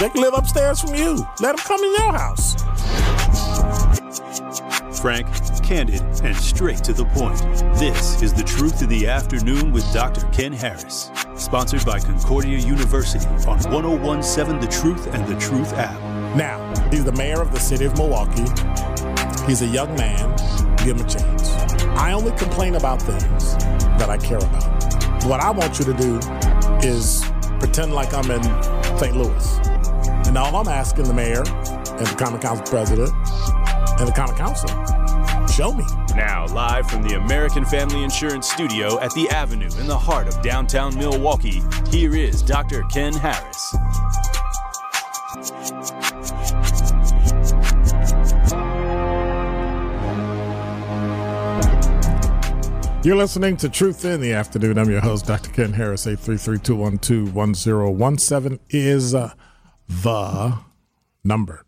they can live upstairs from you. Let them come in your house. Frank, candid, and straight to the point. This is The Truth in the Afternoon with Dr. Ken Harris. Sponsored by Concordia University on 1017 The Truth and The Truth app. Now, he's the mayor of the city of Milwaukee. He's a young man. Give him a chance. I only complain about things that I care about. What I want you to do is pretend like I'm in St. Louis. And all I'm asking the mayor and the Common Council president and the Common Council, show me. Now, live from the American Family Insurance Studio at the Avenue in the heart of downtown Milwaukee, here is Dr. Ken Harris. You're listening to Truth in the Afternoon. I'm your host, Dr. Ken Harris. 833-212-1017 is uh, the number.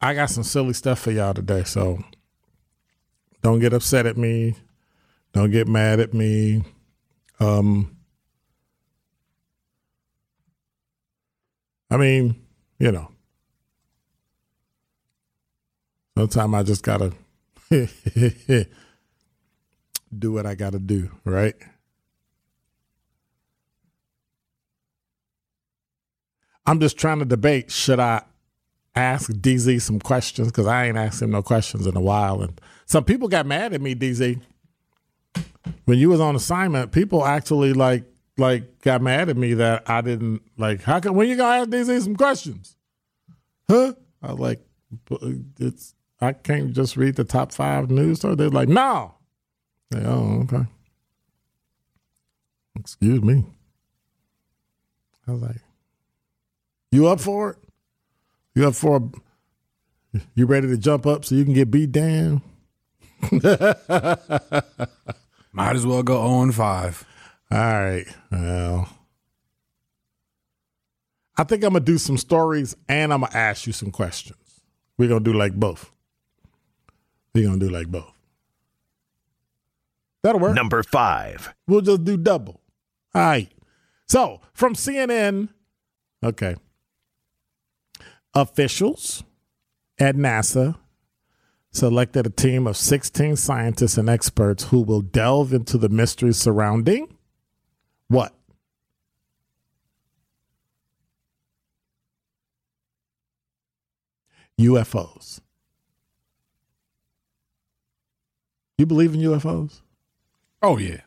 I got some silly stuff for y'all today, so don't get upset at me. Don't get mad at me. Um, I mean, you know, sometimes I just gotta do what I gotta do, right? I'm just trying to debate should I ask DZ some questions because I ain't asked him no questions in a while, and some people got mad at me, DZ. When you was on assignment, people actually like like got mad at me that I didn't like. How come when you gonna ask DZ some questions? Huh? I was like, "But uh, it's I can't just read the top five news. So they're like, no. Like, oh, okay. Excuse me. I was like, you up for it? You up for a, you ready to jump up so you can get beat down? Might as well go 0 and 5. All right. Well, I think I'm gonna do some stories and I'm gonna ask you some questions. We're gonna do like both. We're gonna do like both. That'll work. Number five. We'll just do double. All right. So from CNN, okay. Officials at NASA selected a team of 16 scientists and experts who will delve into the mysteries surrounding what? UFOs. You believe in UFOs? Oh, yeah.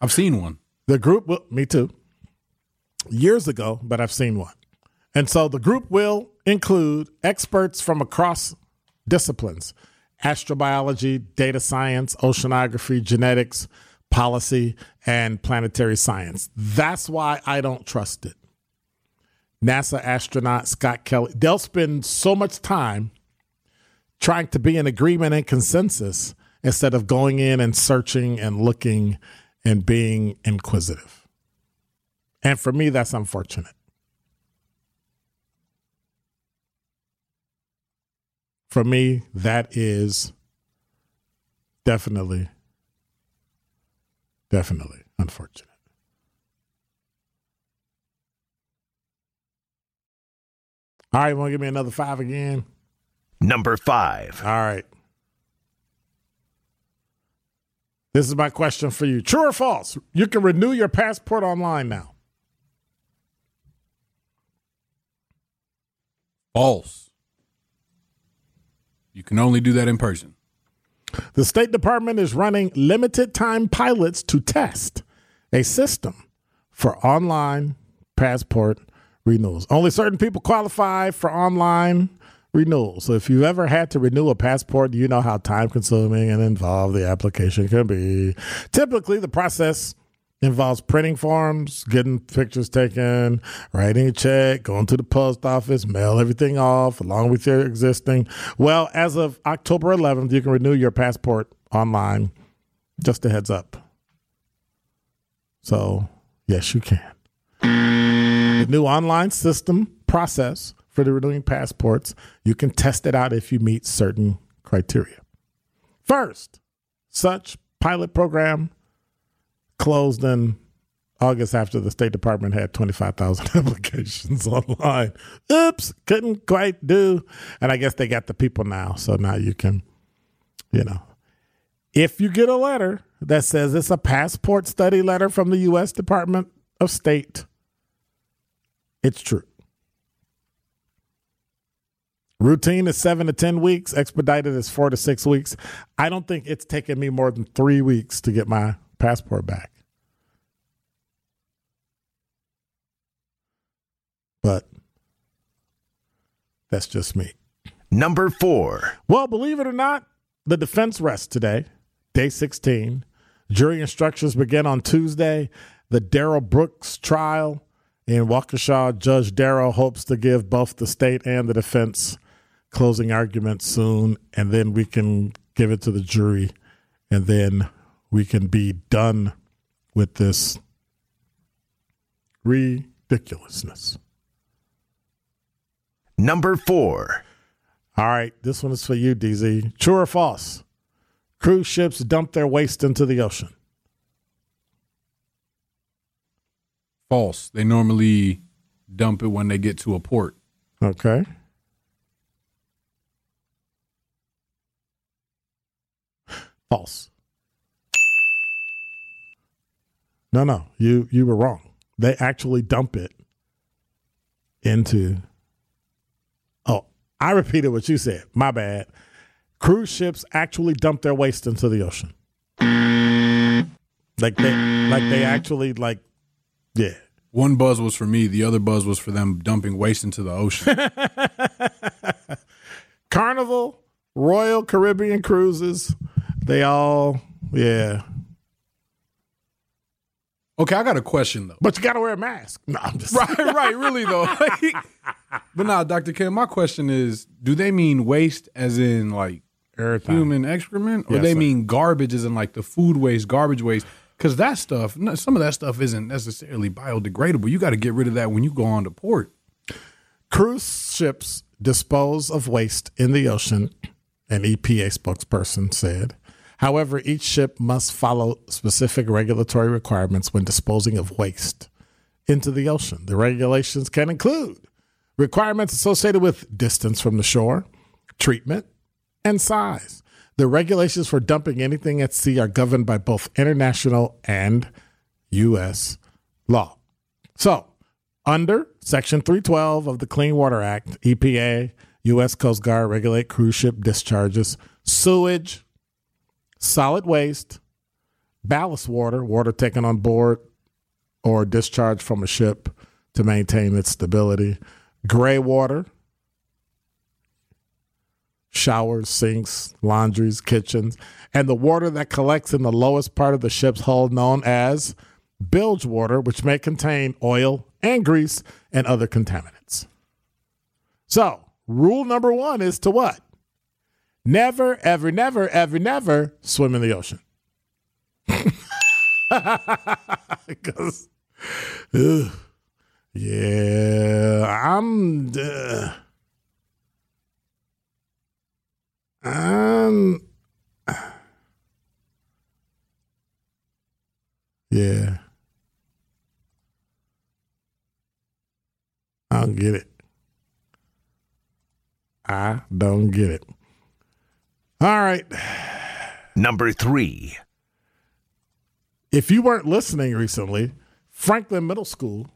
I've seen one. The group will, me too, years ago, but I've seen one. And so the group will include experts from across disciplines astrobiology, data science, oceanography, genetics, policy, and planetary science. That's why I don't trust it. NASA astronaut Scott Kelly, they'll spend so much time trying to be in agreement and consensus instead of going in and searching and looking and being inquisitive. And for me, that's unfortunate. For me, that is definitely, definitely unfortunate. All right, want to give me another five again? Number five. All right. This is my question for you. True or false? You can renew your passport online now. False. You can only do that in person. The State Department is running limited time pilots to test a system for online passport renewals. Only certain people qualify for online renewals. So if you've ever had to renew a passport, you know how time consuming and involved the application can be. Typically, the process involves printing forms, getting pictures taken, writing a check, going to the post office, mail everything off along with your existing. Well, as of October 11th, you can renew your passport online. Just a heads up. So, yes, you can. The new online system process for the renewing passports, you can test it out if you meet certain criteria. First, such pilot program closed in August after the State Department had 25,000 applications online. Oops, couldn't quite do. And I guess they got the people now. So now you can, you know, if you get a letter that says it's a passport study letter from the U.S. Department of State, it's true. Routine is seven to 10 weeks, expedited is four to six weeks. I don't think it's taken me more than three weeks to get my passport back. But that's just me. Number four. Well, believe it or not, the defense rests today, day 16. Jury instructions begin on Tuesday. The Darrell Brooks trial in Waukesha, Judge Dorow hopes to give both the state and the defense closing arguments soon, and then we can give it to the jury, and then we can be done with this ridiculousness. Number four. All right, this one is for you, DZ. True or false? Cruise ships dump their waste into the ocean. False. They normally dump it when they get to a port. Okay. False. No, no, you you were wrong. They actually dump it into. I repeated what you said. My bad. Cruise ships actually dump their waste into the ocean. Like they, like they actually like, yeah. One buzz was for me. The other buzz was for them dumping waste into the ocean. Carnival, Royal Caribbean Cruises, they all, yeah. Okay, I got a question though. But you got to wear a mask. No, I'm just right, right, really though. but now, Dr. Ken, my question is: Do they mean waste as in like Everything. human excrement, or Yes, they sir. mean garbage as in like the food waste, garbage waste? Because that stuff, some of that stuff isn't necessarily biodegradable. You got to get rid of that when you go on to port. Cruise ships dispose of waste in the ocean, an EPA spokesperson said. However, each ship must follow specific regulatory requirements when disposing of waste into the ocean. The regulations can include requirements associated with distance from the shore, treatment, and size. The regulations for dumping anything at sea are governed by both international and U.S. law. So, under Section 312 of the Clean Water Act, EPA, U.S. Coast Guard regulate cruise ship discharges, sewage, solid waste, ballast water, water taken on board or discharged from a ship to maintain its stability, gray water, showers, sinks, laundries, kitchens, and the water that collects in the lowest part of the ship's hull, known as bilge water, which may contain oil and grease and other contaminants. So, rule number one is to what? Never, ever, never, ever, never swim in the ocean. Because, yeah, I'm. Uh, Um. Yeah. I don't get it. I don't get it. All right. Number three. If you weren't listening recently, Franklin Middle School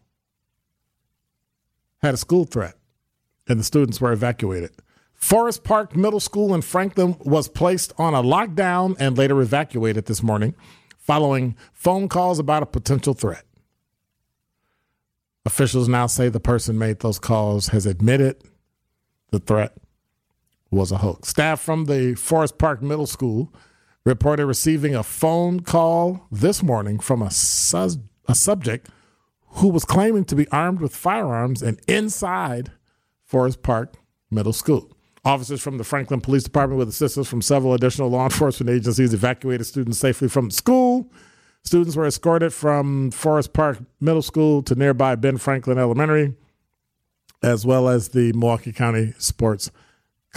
had a school threat and the students were evacuated. Forest Park Middle School in Franklin was placed on a lockdown and later evacuated this morning following phone calls about a potential threat. Officials now say the person made those calls has admitted the threat was a hoax. Staff from the Forest Park Middle School reported receiving a phone call this morning from a, a subject who was claiming to be armed with firearms and inside Forest Park Middle School. Officers from the Franklin Police Department, with assistance from several additional law enforcement agencies, evacuated students safely from school. Students were escorted from Forest Park Middle School to nearby Ben Franklin Elementary, as well as the Milwaukee County Sports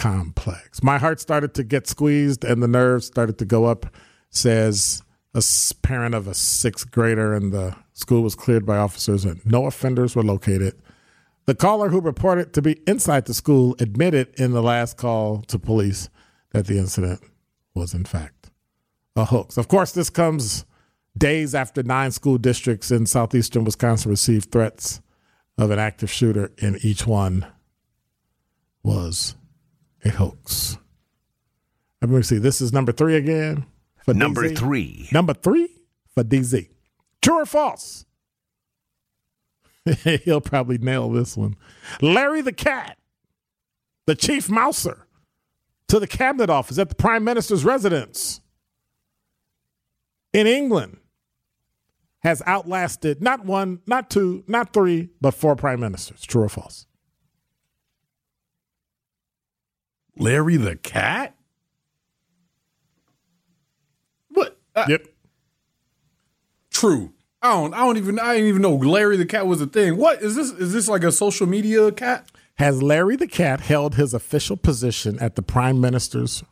Complex. My heart started to get squeezed and the nerves started to go up, says a parent of a sixth grader, and the school was cleared by officers and no offenders were located. The caller who reported to be inside the school admitted in the last call to police that the incident was, in fact, a hoax. Of course, this comes days after nine school districts in southeastern Wisconsin received threats of an active shooter, and each one was a hoax. Let me see. This is number three again. For number DZ. three. Number three for DZ. True or false? He'll probably nail this one. Larry the Cat, the chief mouser, to the cabinet office at the prime minister's residence in England has outlasted not one, not two, not three, but four prime ministers. True or false? Larry the Cat? What? Yep. True. I don't. I don't even. I didn't even know Larry the cat was a thing. What is this? Is this like a social media cat? Has Larry the cat held his official position at the prime minister's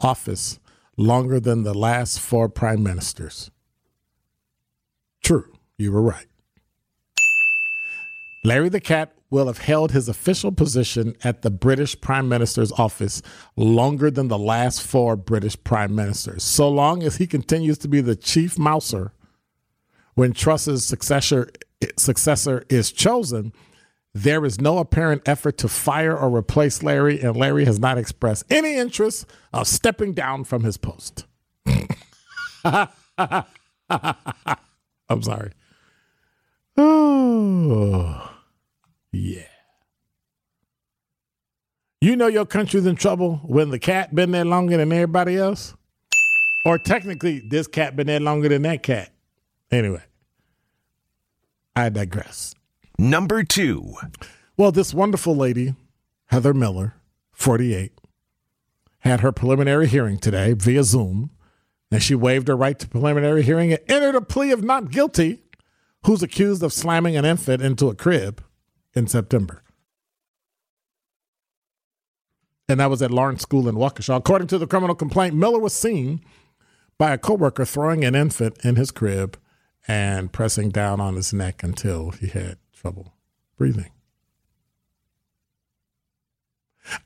office longer than the last four prime ministers? True. You were right. Larry the cat will have held his official position at the British Prime Minister's office longer than the last four British Prime Ministers, so long as he continues to be the chief mouser when Truss's successor successor is chosen, there is no apparent effort to fire or replace Larry, and Larry has not expressed any interest of stepping down from his post. I'm sorry. Oh, yeah. You know your country's in trouble when the cat been there longer than everybody else? Or technically, this cat been there longer than that cat. Anyway, I digress. Number two. Well, this wonderful lady, Heather Miller, 48, had her preliminary hearing today via Zoom, and she waived her right to preliminary hearing and entered a plea of not guilty, who's accused of slamming an infant into a crib in September. And that was at Lawrence School in Waukesha. According to the criminal complaint, Miller was seen by a coworker throwing an infant in his crib and pressing down on his neck until he had trouble breathing.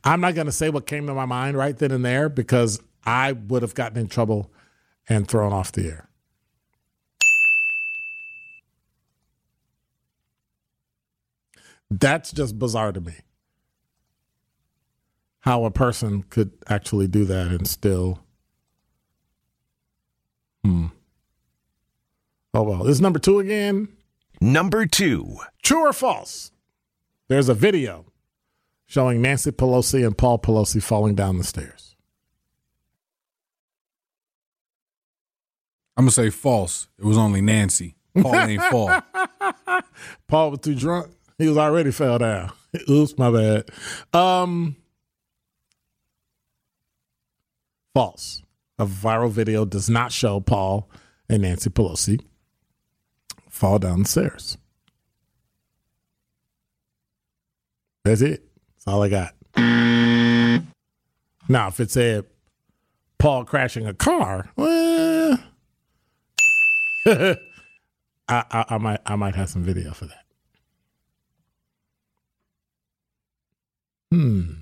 I'm not going to say what came to my mind right then and there because I would have gotten in trouble and thrown off the air. That's just bizarre to me. How a person could actually do that and still. Hmm. Oh, well. This is number two again. Number two. True or false? There's a video showing Nancy Pelosi and Paul Pelosi falling down the stairs. I'm going to say false. It was only Nancy. Paul ain't fall. Paul was too drunk. He was already fell down. Oops, my bad. Um, false. A viral video does not show Paul and Nancy Pelosi fall down the stairs. That's it. That's all I got. Now, if it said Paul crashing a car, well, I, I, I, might I might have some video for that. Hmm.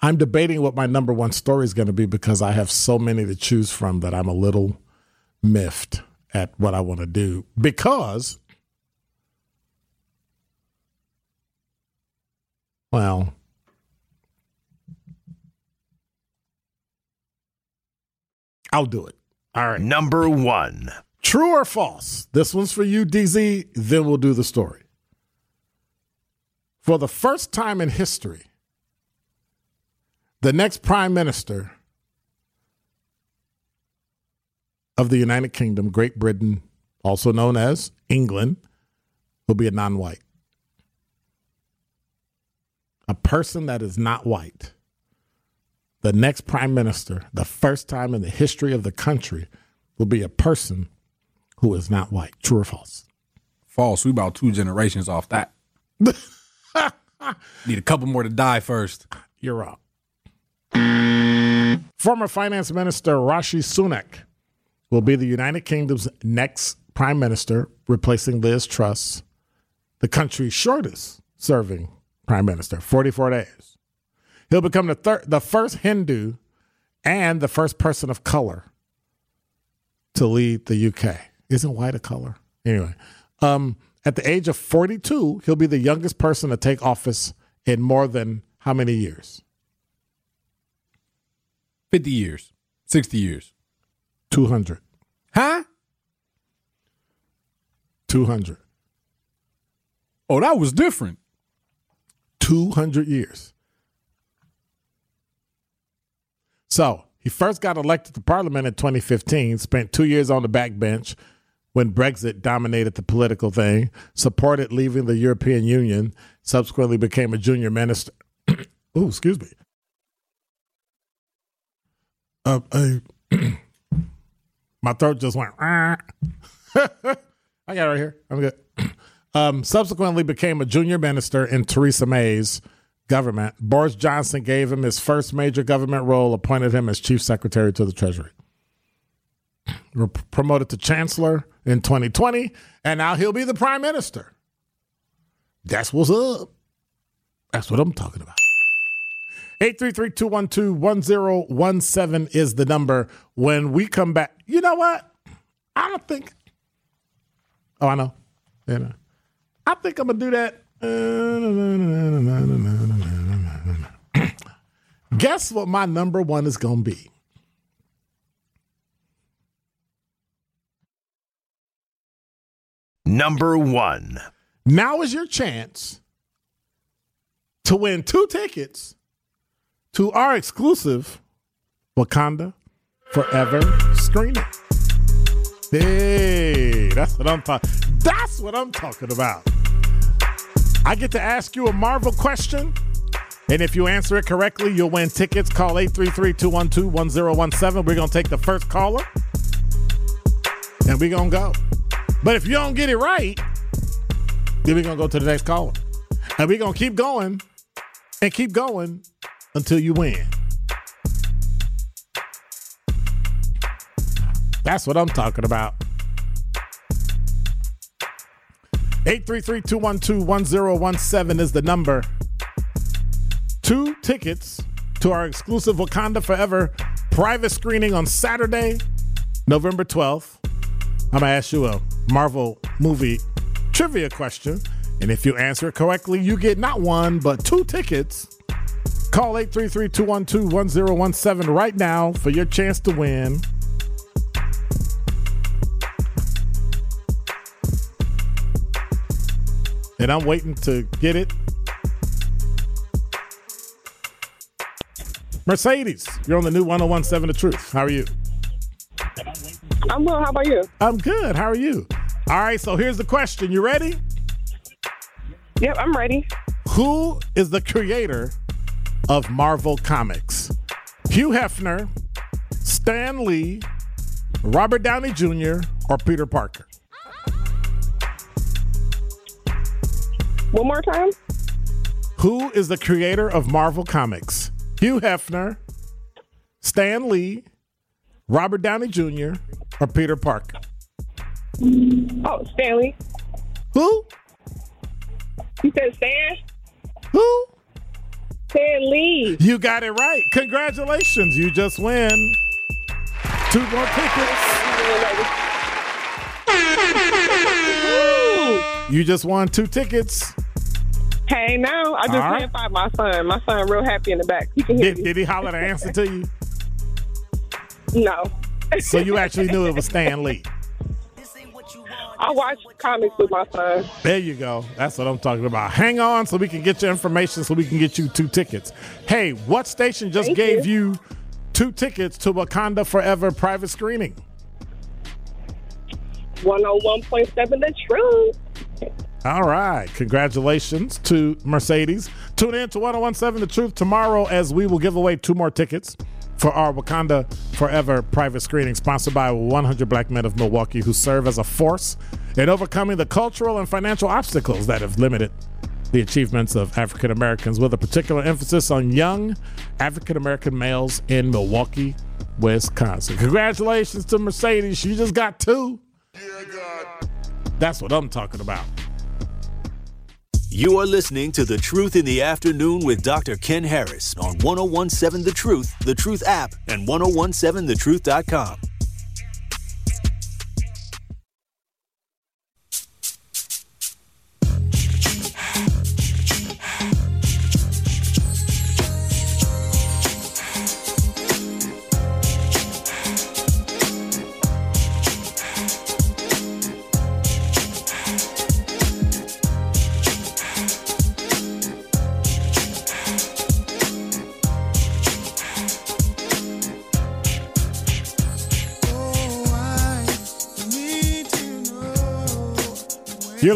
I'm debating what my number one story is going to be because I have so many to choose from that I'm a little miffed at what I want to do because Well, I'll do it. All right. Number one. True or false? This one's for you, DZ. Then we'll do the story. For the first time in history, the next prime minister of the United Kingdom, Great Britain, also known as England, will be a non white. A person that is not white. The next prime minister, the first time in the history of the country, will be a person who is not white. True or false? False. We about two generations off that. Need a couple more to die first. You're wrong. Former Finance Minister Rishi Sunak will be the United Kingdom's next prime minister, replacing Liz Truss, the country's shortest serving prime minister, 44 days. He'll become the third, the first Hindu and the first person of color to lead the UK. Isn't white a color? Anyway, um, at the age of 42, he'll be the youngest person to take office in more than how many years? 50 years. 60 years. 200. Huh? 200. Oh, that was different. 200 years. So he first got elected to parliament in 2015, spent two years on the backbench when Brexit dominated the political thing, supported leaving the European Union, subsequently became a junior minister. oh, excuse me. Uh, I, my throat just went. I got it right here. I'm good. Um, subsequently became a junior minister in Theresa May's government. Boris Johnson gave him his first major government role, appointed him as chief secretary to the Treasury. Promoted to chancellor in 2020, and now he'll be the prime minister. That's what's up. That's what I'm talking about. 833-212-1017 is the number. When we come back, you know what? I don't think. Oh, I know. Know. I think I'm gonna do that. Guess what my number one is gonna be? Number one. Now is your chance to win two tickets to our exclusive Wakanda Forever screening. Hey, that's what I'm talking. That's what I'm talking about. I get to ask you a Marvel question, and if you answer it correctly, you'll win tickets. Call 833-212-1017. We're gonna take the first caller, and we're gonna go. But if you don't get it right, then we're gonna go to the next caller. And we're gonna keep going and keep going until you win. That's what I'm talking about. 833-212-1017 is the number. Two tickets to our exclusive Wakanda Forever private screening on Saturday, November 12th. I'm gonna ask you a Marvel movie trivia question. And if you answer it correctly, you get not one, but two tickets. Call 833-212-1017 right now for your chance to win. And I'm waiting to get it. Mercedes, you're on the new 1017 The Truth. How are you? I'm well. How about you? I'm good. How are you? All right, so here's the question. You ready? Yep, I'm ready. Who is the creator of Marvel Comics? Hugh Hefner, Stan Lee, Robert Downey Jr., or Peter Parker? One more time. Who is the creator of Marvel Comics? Hugh Hefner, Stan Lee, Robert Downey Jr., or Peter Parker? Oh, Stanley. Who? You said Stan? Who? Stan Lee. You got it right. Congratulations. You just win two more tickets. You just won two tickets Hey, now I just right. ran by my son. My son real happy in the back. He can hear Did, me. did he holler the answer to you? No, So you actually knew it was Stan Lee. I watch comics with my son. There you go. That's what I'm talking about. Hang on so we can get your information so we can get you two tickets. Hey, what station just Thank gave you. two tickets to Wakanda Forever private screening? 101.7 The Truth. All right. Congratulations to Mercedes. Tune in to 1017 The Truth tomorrow as we will give away two more tickets for our Wakanda Forever private screening, sponsored by 100 Black Men of Milwaukee who serve as a force in overcoming the cultural and financial obstacles that have limited the achievements of African Americans, with a particular emphasis on young African American males in Milwaukee, Wisconsin. Congratulations to Mercedes. She just got two. Yeah, God. That's what I'm talking about. You are listening to The Truth in the Afternoon with Dr. Ken Harris on 1017 The Truth, The Truth app, and 1017thetruth.com.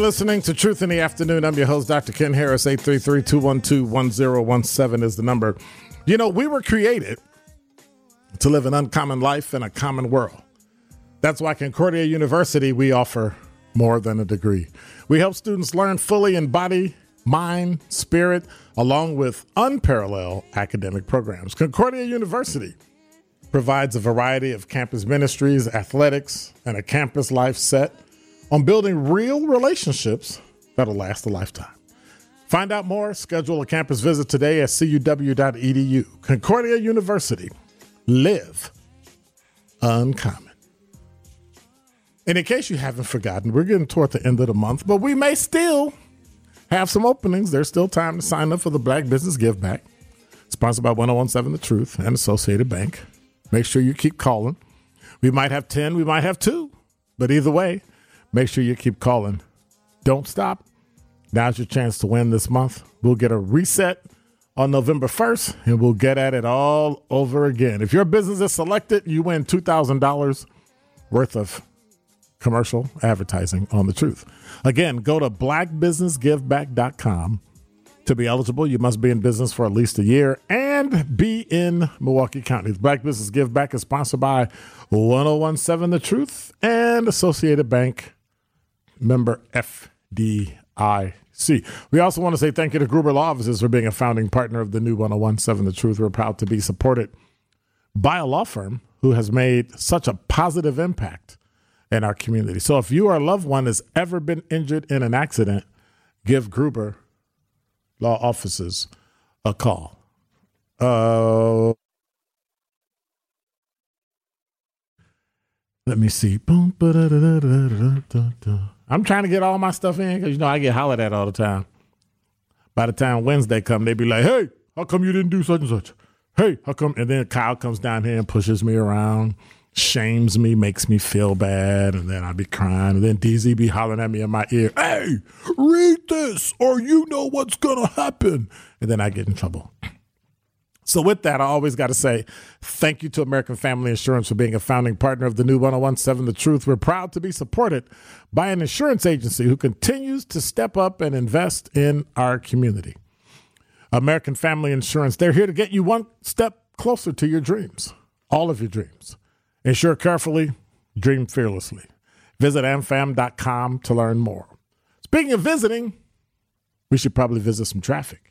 listening to Truth in the Afternoon. I'm your host, Dr. Ken Harris. 833 212 1017 is the number. You know, we were created to live an uncommon life in a common world. That's why Concordia University, we offer more than a degree. We help students learn fully in body, mind, spirit, along with unparalleled academic programs. Concordia University provides a variety of campus ministries, athletics, and a campus life set on building real relationships that'll last a lifetime. Find out more, schedule a campus visit today at cuw.edu. Concordia University. Live uncommon. And in case you haven't forgotten, we're getting toward the end of the month, but we may still have some openings. There's still time to sign up for the Black Business Give Back, sponsored by 1017 The Truth and Associated Bank. Make sure you keep calling. We might have 10, we might have two, but either way, make sure you keep calling. Don't stop. Now's your chance to win this month. We'll get a reset on November 1st and we'll get at it all over again. If your business is selected, you win $2,000 worth of commercial advertising on the truth. Again, go to blackbusinessgiveback.com. To be eligible, you must be in business for at least a year and be in Milwaukee County. The Black Business Give Back is sponsored by 1017 The Truth and Associated Bank member FDIC. We also want to say thank you to Gruber Law Offices for being a founding partner of the new 1017 The Truth. We're proud to be supported by a law firm who has made such a positive impact in our community. So if you or a loved one has ever been injured in an accident, give Gruber Law Offices a call. Uh, let me see. I'm trying to get all my stuff in because you know I get hollered at all the time. By the time Wednesday come, they be like, "Hey, how come you didn't do such and such? Hey, how come?" And then Kyle comes down here and pushes me around, shames me, makes me feel bad, and then I be crying. And then DZ be hollering at me in my ear, "Hey, read this, or you know what's gonna happen." And then I get in trouble. So, with that, I always got to say thank you to American Family Insurance for being a founding partner of the new 1017 The Truth. We're proud to be supported by an insurance agency who continues to step up and invest in our community. American Family Insurance, they're here to get you one step closer to your dreams, all of your dreams. Insure carefully, dream fearlessly. Visit amfam.com to learn more. Speaking of visiting, we should probably visit some traffic.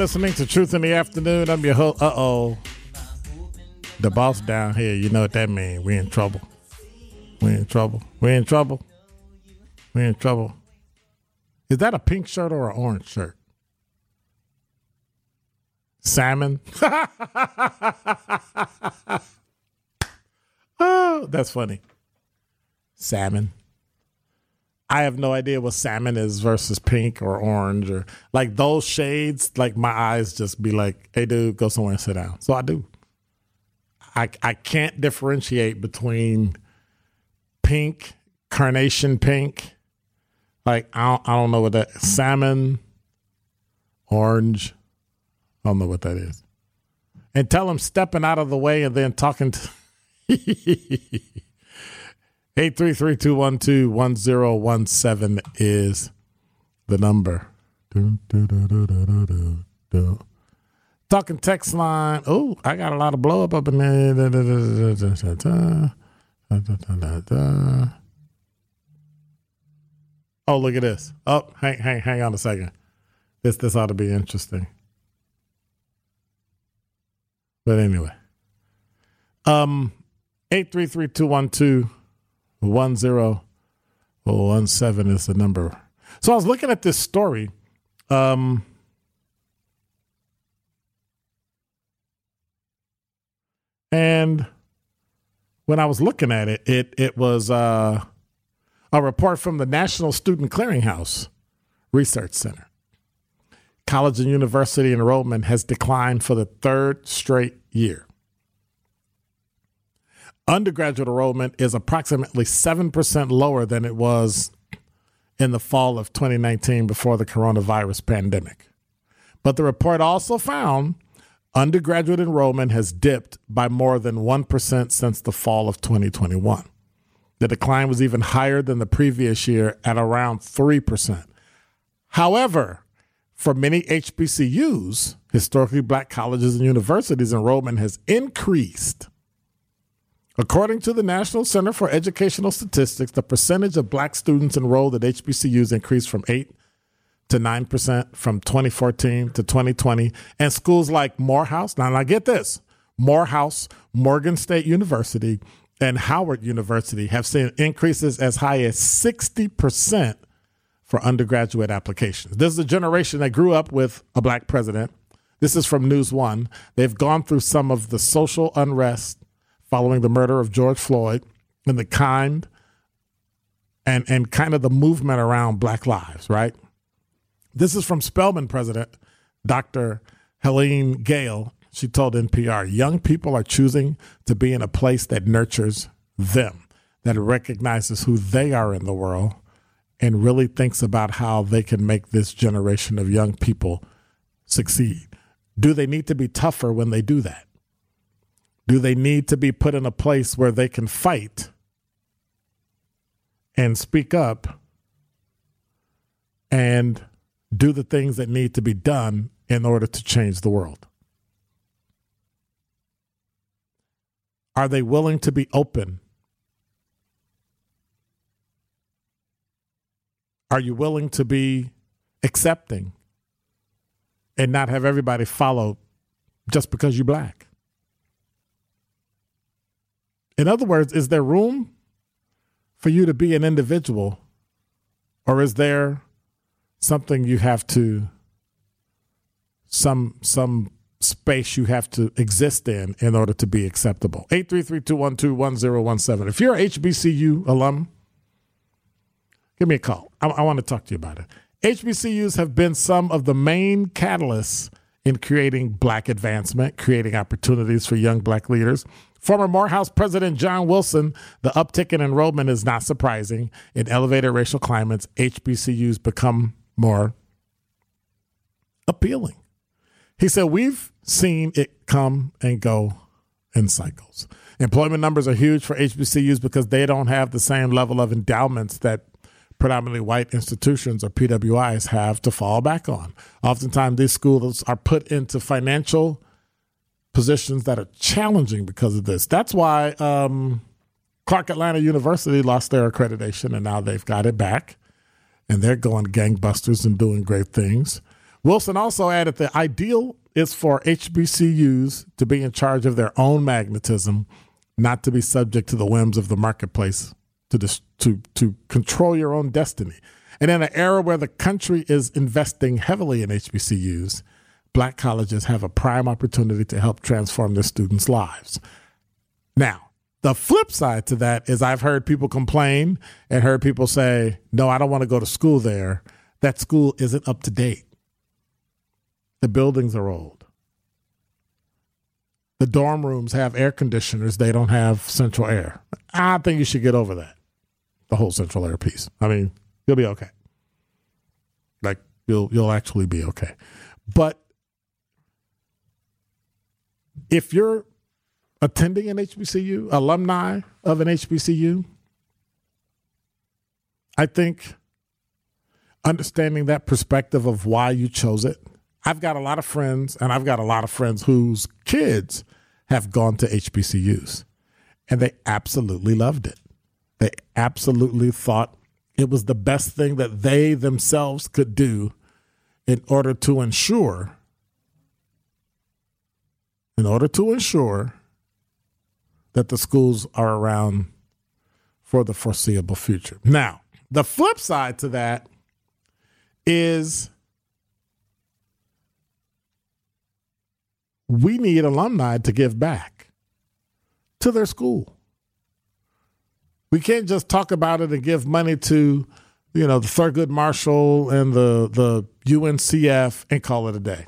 listening to Truth in the Afternoon. I'm your host. Uh oh. The boss down here, you know what that means. we in trouble. we in trouble. we in trouble. we in trouble. Is that a pink shirt or an orange shirt? Salmon. oh, that's funny. Salmon. I have no idea what salmon is versus pink or orange or like those shades. Like my eyes just be like, "Hey, dude, go somewhere and sit down." So I do. I I can't differentiate between pink, carnation pink. Like I don't, I don't know what that salmon, orange. I don't know what that is. And tell him stepping out of the way and then talking to. 833-212-1017 is the number. Talking text line. Oh, I got a lot of blow up up in there. Oh, look at this. Oh, hang, hang, hang on a second. This, this ought to be interesting. But anyway, um, eight three three two one two. 1017 is the number. So I was looking at this story. Um, and when I was looking at it, it, it was uh, a report from the National Student Clearinghouse Research Center. College and university enrollment has declined for the third straight year undergraduate enrollment is approximately 7% lower than it was in the fall of 2019 before the coronavirus pandemic. But the report also found undergraduate enrollment has dipped by more than 1% since the fall of 2021. The decline was even higher than the previous year at around 3%. However, for many HBCUs, historically black colleges and universities, enrollment has increased According to the National Center for Educational Statistics, the percentage of black students enrolled at HBCUs increased from 8 to 9% from 2014 to 2020. And schools like Morehouse, now I get this Morehouse, Morgan State University, and Howard University have seen increases as high as 60% for undergraduate applications. This is a generation that grew up with a black president. This is from News One. They've gone through some of the social unrest following the murder of George Floyd and the kind and and kind of the movement around Black Lives, right? This is from Spelman president, Dr. Helene Gayle. She told NPR, young people are choosing to be in a place that nurtures them, that recognizes who they are in the world, and really thinks about how they can make this generation of young people succeed. Do they need to be tougher when they do that? Do they need to be put in a place where they can fight and speak up and do the things that need to be done in order to change the world? Are they willing to be open? Are you willing to be accepting and not have everybody follow just because you're black? In other words, is there room for you to be an individual, or is there something you have to some some space you have to exist in in order to be acceptable? 833-212-1017. If you're HBCU alum, give me a call. I, I want to talk to you about it. HBCUs have been some of the main catalysts in creating black advancement, creating opportunities for young black leaders. Former Morehouse President John Wilson, the uptick in enrollment is not surprising. In elevated racial climates, HBCUs become more appealing. He said, We've seen it come and go in cycles. Employment numbers are huge for HBCUs because they don't have the same level of endowments that predominantly white institutions or PWIs have to fall back on. Oftentimes, these schools are put into financial positions that are challenging because of this. That's why um, Clark Atlanta University lost their accreditation and now they've got it back and they're going gangbusters and doing great things. Wilson also added the ideal is for HBCUs to be in charge of their own magnetism, not to be subject to the whims of the marketplace, to, dis- to, to control your own destiny. And in an era where the country is investing heavily in HBCUs, black colleges have a prime opportunity to help transform their students' lives. Now, the flip side to that is I've heard people complain and heard people say, no, I don't want to go to school there. That school isn't up to date. The buildings are old. The dorm rooms have air conditioners, they don't have central air. I think you should get over that, the whole central air piece. I mean, you'll be okay. Like, you'll, you'll actually be okay. But if you're attending an HBCU, alumni of an HBCU, I think understanding that perspective of why you chose it. I've got a lot of friends, and I've got a lot of friends whose kids have gone to HBCUs, and they absolutely loved it. They absolutely thought it was the best thing that they themselves could do in order to ensure in order to ensure that the schools are around for the foreseeable future. Now, the flip side to that is we need alumni to give back to their school. We can't just talk about it and give money to, you know, the Thurgood Marshall and the the UNCF and call it a day.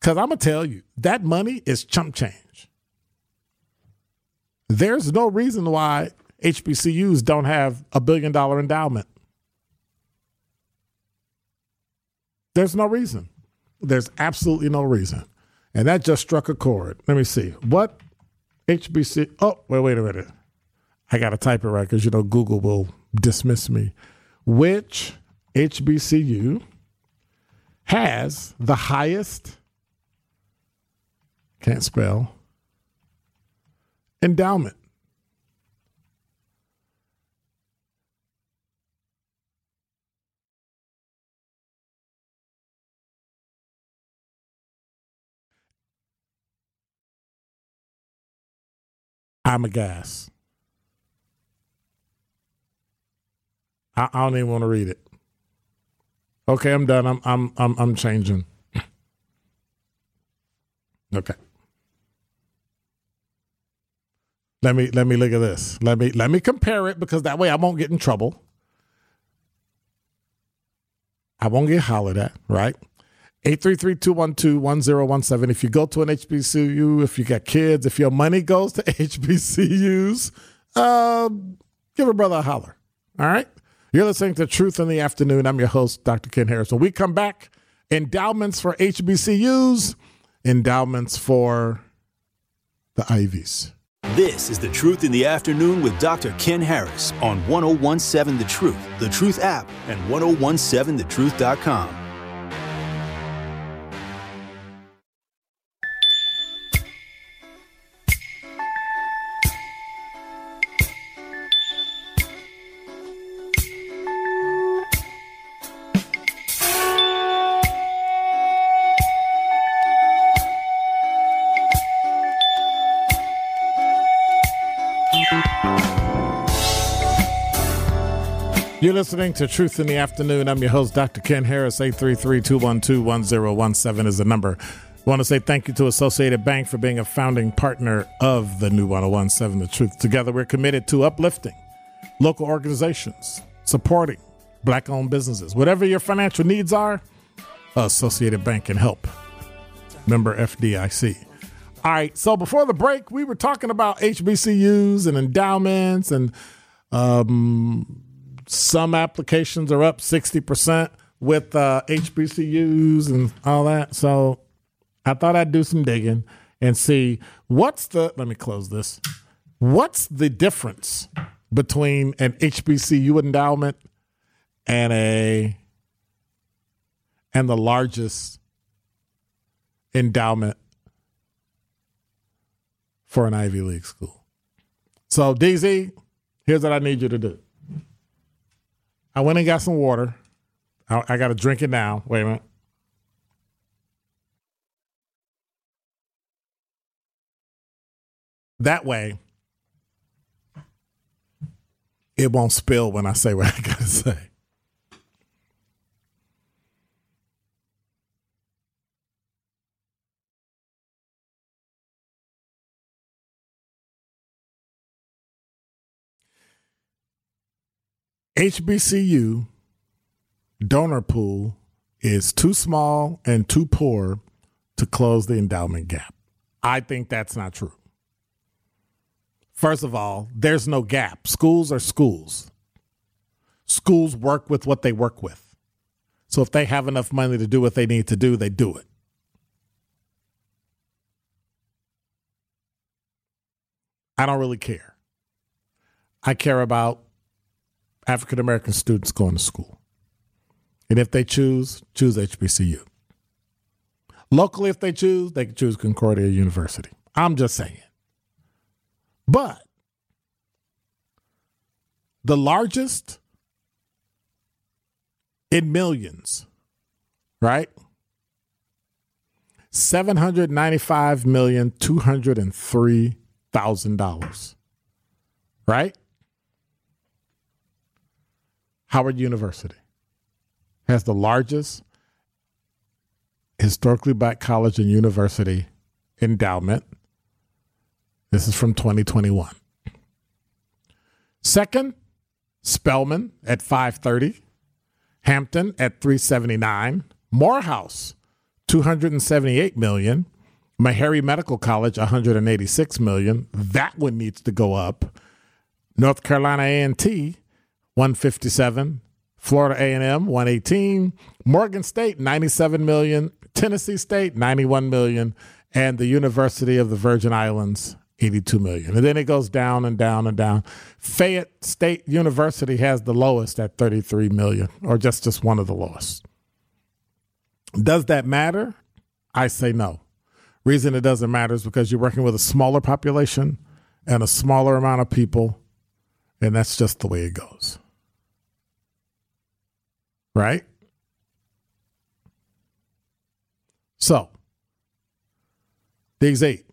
Cuz I'm to tell you, that money is chump change. There's no reason why HBCUs don't have a billion dollar endowment. There's no reason. There's absolutely no reason. And that just struck a chord. Let me see. What HBC? Oh, wait, wait a minute. I got to type it right because, you know, Google will dismiss me. Which HBCU has the highest, can't spell, endowment? I'm a I, I don't even want to read it. Okay, I'm done. I'm I'm I'm I'm changing. okay. Let me let me look at this. Let me let me compare it because that way I won't get in trouble. I won't get hollered at, right? 833-212-1017. If you go to an HBCU, if you got kids, if your money goes to HBCUs, um, give a brother a holler. All right? You're listening to Truth in the Afternoon. I'm your host, Dr. Ken Harris. When we come back, endowments for HBCUs, endowments for the Ivies. This is The Truth in the Afternoon with Dr. Ken Harris on 1017 The Truth, The Truth app, and 1017thetruth.com. You're listening to Truth in the Afternoon. I'm your host, Dr. Ken Harris. 833-212-1017 is the number. I want to say thank you to Associated Bank for being a founding partner of the new 1017 The Truth. Together, we're committed to uplifting local organizations, supporting black owned businesses. Whatever your financial needs are, Associated Bank can help. Member FDIC. All right, so before the break, we were talking about HBCUs and endowments and um, some applications are up 60% with uh, HBCUs and all that. So I thought I'd do some digging and see what's the, let me close this. What's the difference between an HBCU endowment and a, and the largest endowment for an Ivy League school? So, DZ, here's what I need you to do. I went and got some water. I, I got to drink it now. Wait a minute. That way, it won't spill when I say what I got to say. HBCU donor pool is too small and too poor to close the endowment gap. I think that's not true. First of all, there's no gap. Schools are schools. Schools work with what they work with. So if they have enough money to do what they need to do, they do it. I don't really care. I care about African American students going to school. And if they choose, choose HBCU. Locally, if they choose, they can choose Concordia University. I'm just saying. But the largest in millions, right? Seven hundred ninety-five million two hundred and three thousand dollars, right? Howard University has the largest historically black college and university endowment. This is from 2021. Second, Spelman at 530, Hampton at 379, Morehouse 278 million, Meharry Medical College 186 million. That one needs to go up. North Carolina A&T 157, Florida A&M 118, Morgan State 97 million, Tennessee State 91 million, and the University of the Virgin Islands 82 million. And then it goes down and down and down. Fayette State University has the lowest at 33 million, or just just one of the lowest. Does that matter? I say no. Reason it doesn't matter is because you're working with a smaller population and a smaller amount of people, and that's just the way it goes right? So, these eight.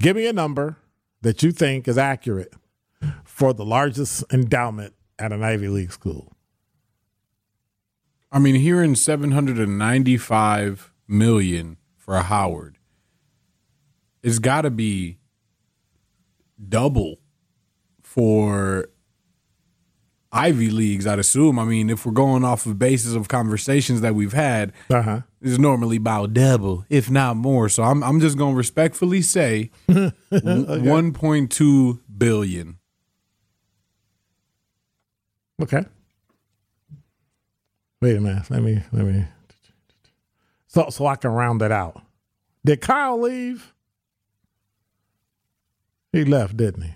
Give me a number that you think is accurate for the largest endowment at an Ivy League school. I mean, hearing 795 million for a Howard, it's got to be double for Ivy leagues, I'd assume. I mean, if we're going off of basis of conversations that we've had, uh-huh. it's normally about double, if not more. So I'm I'm just gonna respectfully say okay. 1.2 billion. Okay. Wait a minute. Let me let me. So so I can round it out. Did Kyle leave? He left, didn't he?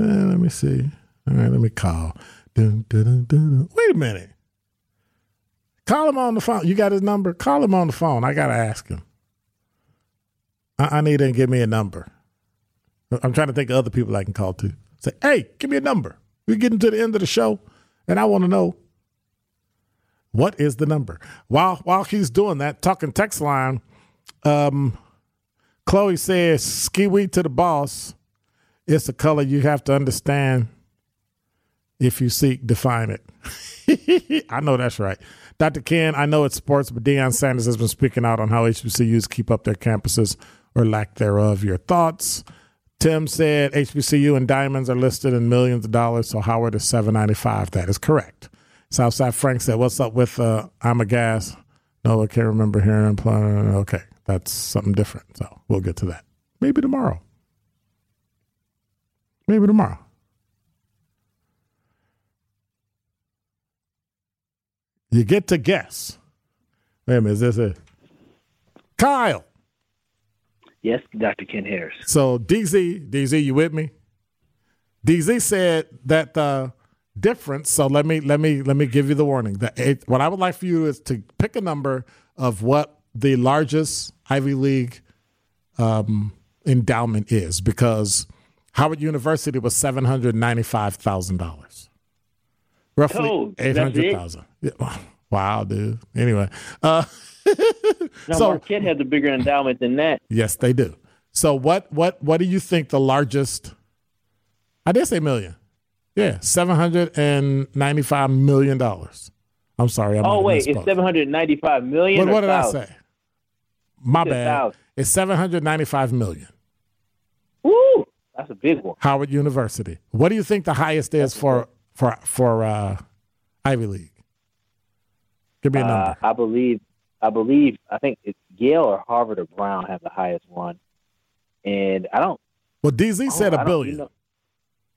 Uh, let me see. All right, let me call. Dun, dun, dun, Wait a minute. Call him on the phone. You got his number? Call him on the phone. I got to ask him. I-, I need him to give me a number. I'm trying to think of other people I can call to. Say, hey, give me a number. We're getting to the end of the show, and I want to know what is the number. While while he's doing that, talking text line, um, Chloe says, ski to the boss it's a color you have to understand if you seek define it. I know that's right. Dr. Ken, I know it's sports, but Deion Sanders has been speaking out on how HBCUs keep up their campuses or lack thereof. Your thoughts? Tim said HBCU endowments are listed in millions of dollars, so Howard is seven ninety five. That is correct. Southside Frank said, "What's up with uh, I'm a gas?" No, I can't remember hearing. Okay, that's something different. So we'll get to that maybe tomorrow. Maybe tomorrow. You get to guess. Wait a minute, is this a Kyle? Yes, Dr. Ken Harris. So DZ, DZ, you with me? DZ said that the difference. So let me let me let me give you the warning. The what I would like for you is to pick a number of what the largest Ivy League um, endowment is, because Howard University was seven hundred ninety-five thousand dollars, roughly oh, eight hundred thousand. Yeah. Wow, dude. Anyway, uh, No, so Marquette has a bigger endowment than that. yes, they do. So what what what do you think the largest? I did say million. Yeah, seven hundred and ninety-five million dollars. I'm sorry. I Oh wait, it's seven hundred ninety-five million. What, what did I say? My said bad. thousand. It's seven hundred ninety-five million. Woo, that's a big one. Howard University. What do you think the highest is for for for uh, Ivy League? Give me a Uh, number. I believe, I believe, I think it's Yale or Harvard or Brown have the highest one, and I don't. well, DZ said a billion. you know-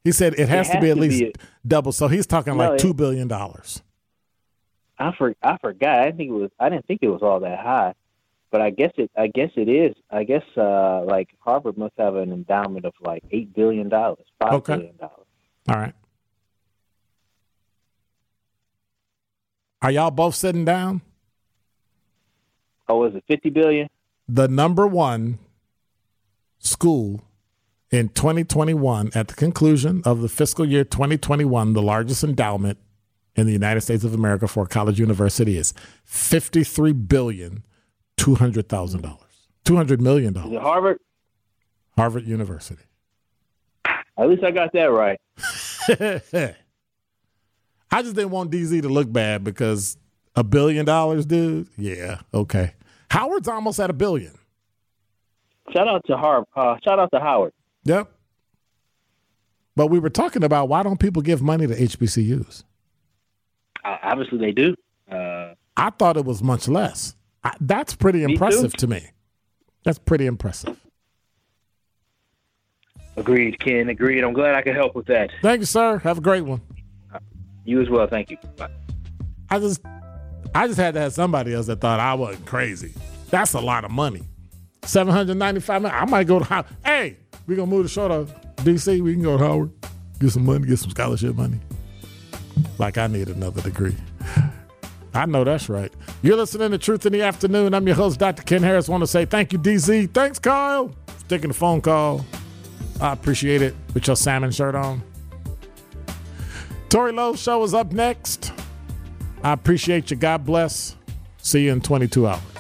he said it has, to has be at to least be double. So he's talking No, like two billion dollars. I for, I forgot. I think it was. I didn't think it was all that high, but I guess it. I guess it is. I guess uh, like Harvard must have an endowment of like eight billion dollars, five Okay. billion dollars. All right. Are y'all both sitting down? Oh, is it fifty billion? The number one school in 2021, at the conclusion of the fiscal year 2021, the largest endowment in the United States of America for a college university is fifty-three billion two hundred thousand dollars, two hundred million dollars. Harvard? Harvard University. At least I got that right. I just didn't want DZ to look bad because a billion dollars, dude. Yeah, okay. Howard's almost at a billion. Shout out to Harvard. Uh, shout out to Howard. Yep. But we were talking about why don't people give money to HBCUs? Uh, obviously, they do. Uh, I thought it was much less. That's pretty Me impressive too. to me. That's pretty impressive. agreed, Ken. Agreed. I'm glad I could help with that. Thank you, sir. Have a great one. Uh, you as well. Thank you. Bye. I just, I just had to have somebody else that thought I wasn't crazy. That's a lot of money. Seven hundred ninety-five. million. I might go to Howard. Hey, we gonna move the show to DC. We can go to Howard, get some money, get some scholarship money. Like I need another degree. I know that's right. You're listening to Truth in the Afternoon. I'm your host, Dr. Ken Harris. Want to say thank you, DZ. Thanks, Kyle, for taking the phone call. I appreciate it with your salmon shirt on. Tori Lowe's show is up next. I appreciate you. God bless. See you in 22 hours.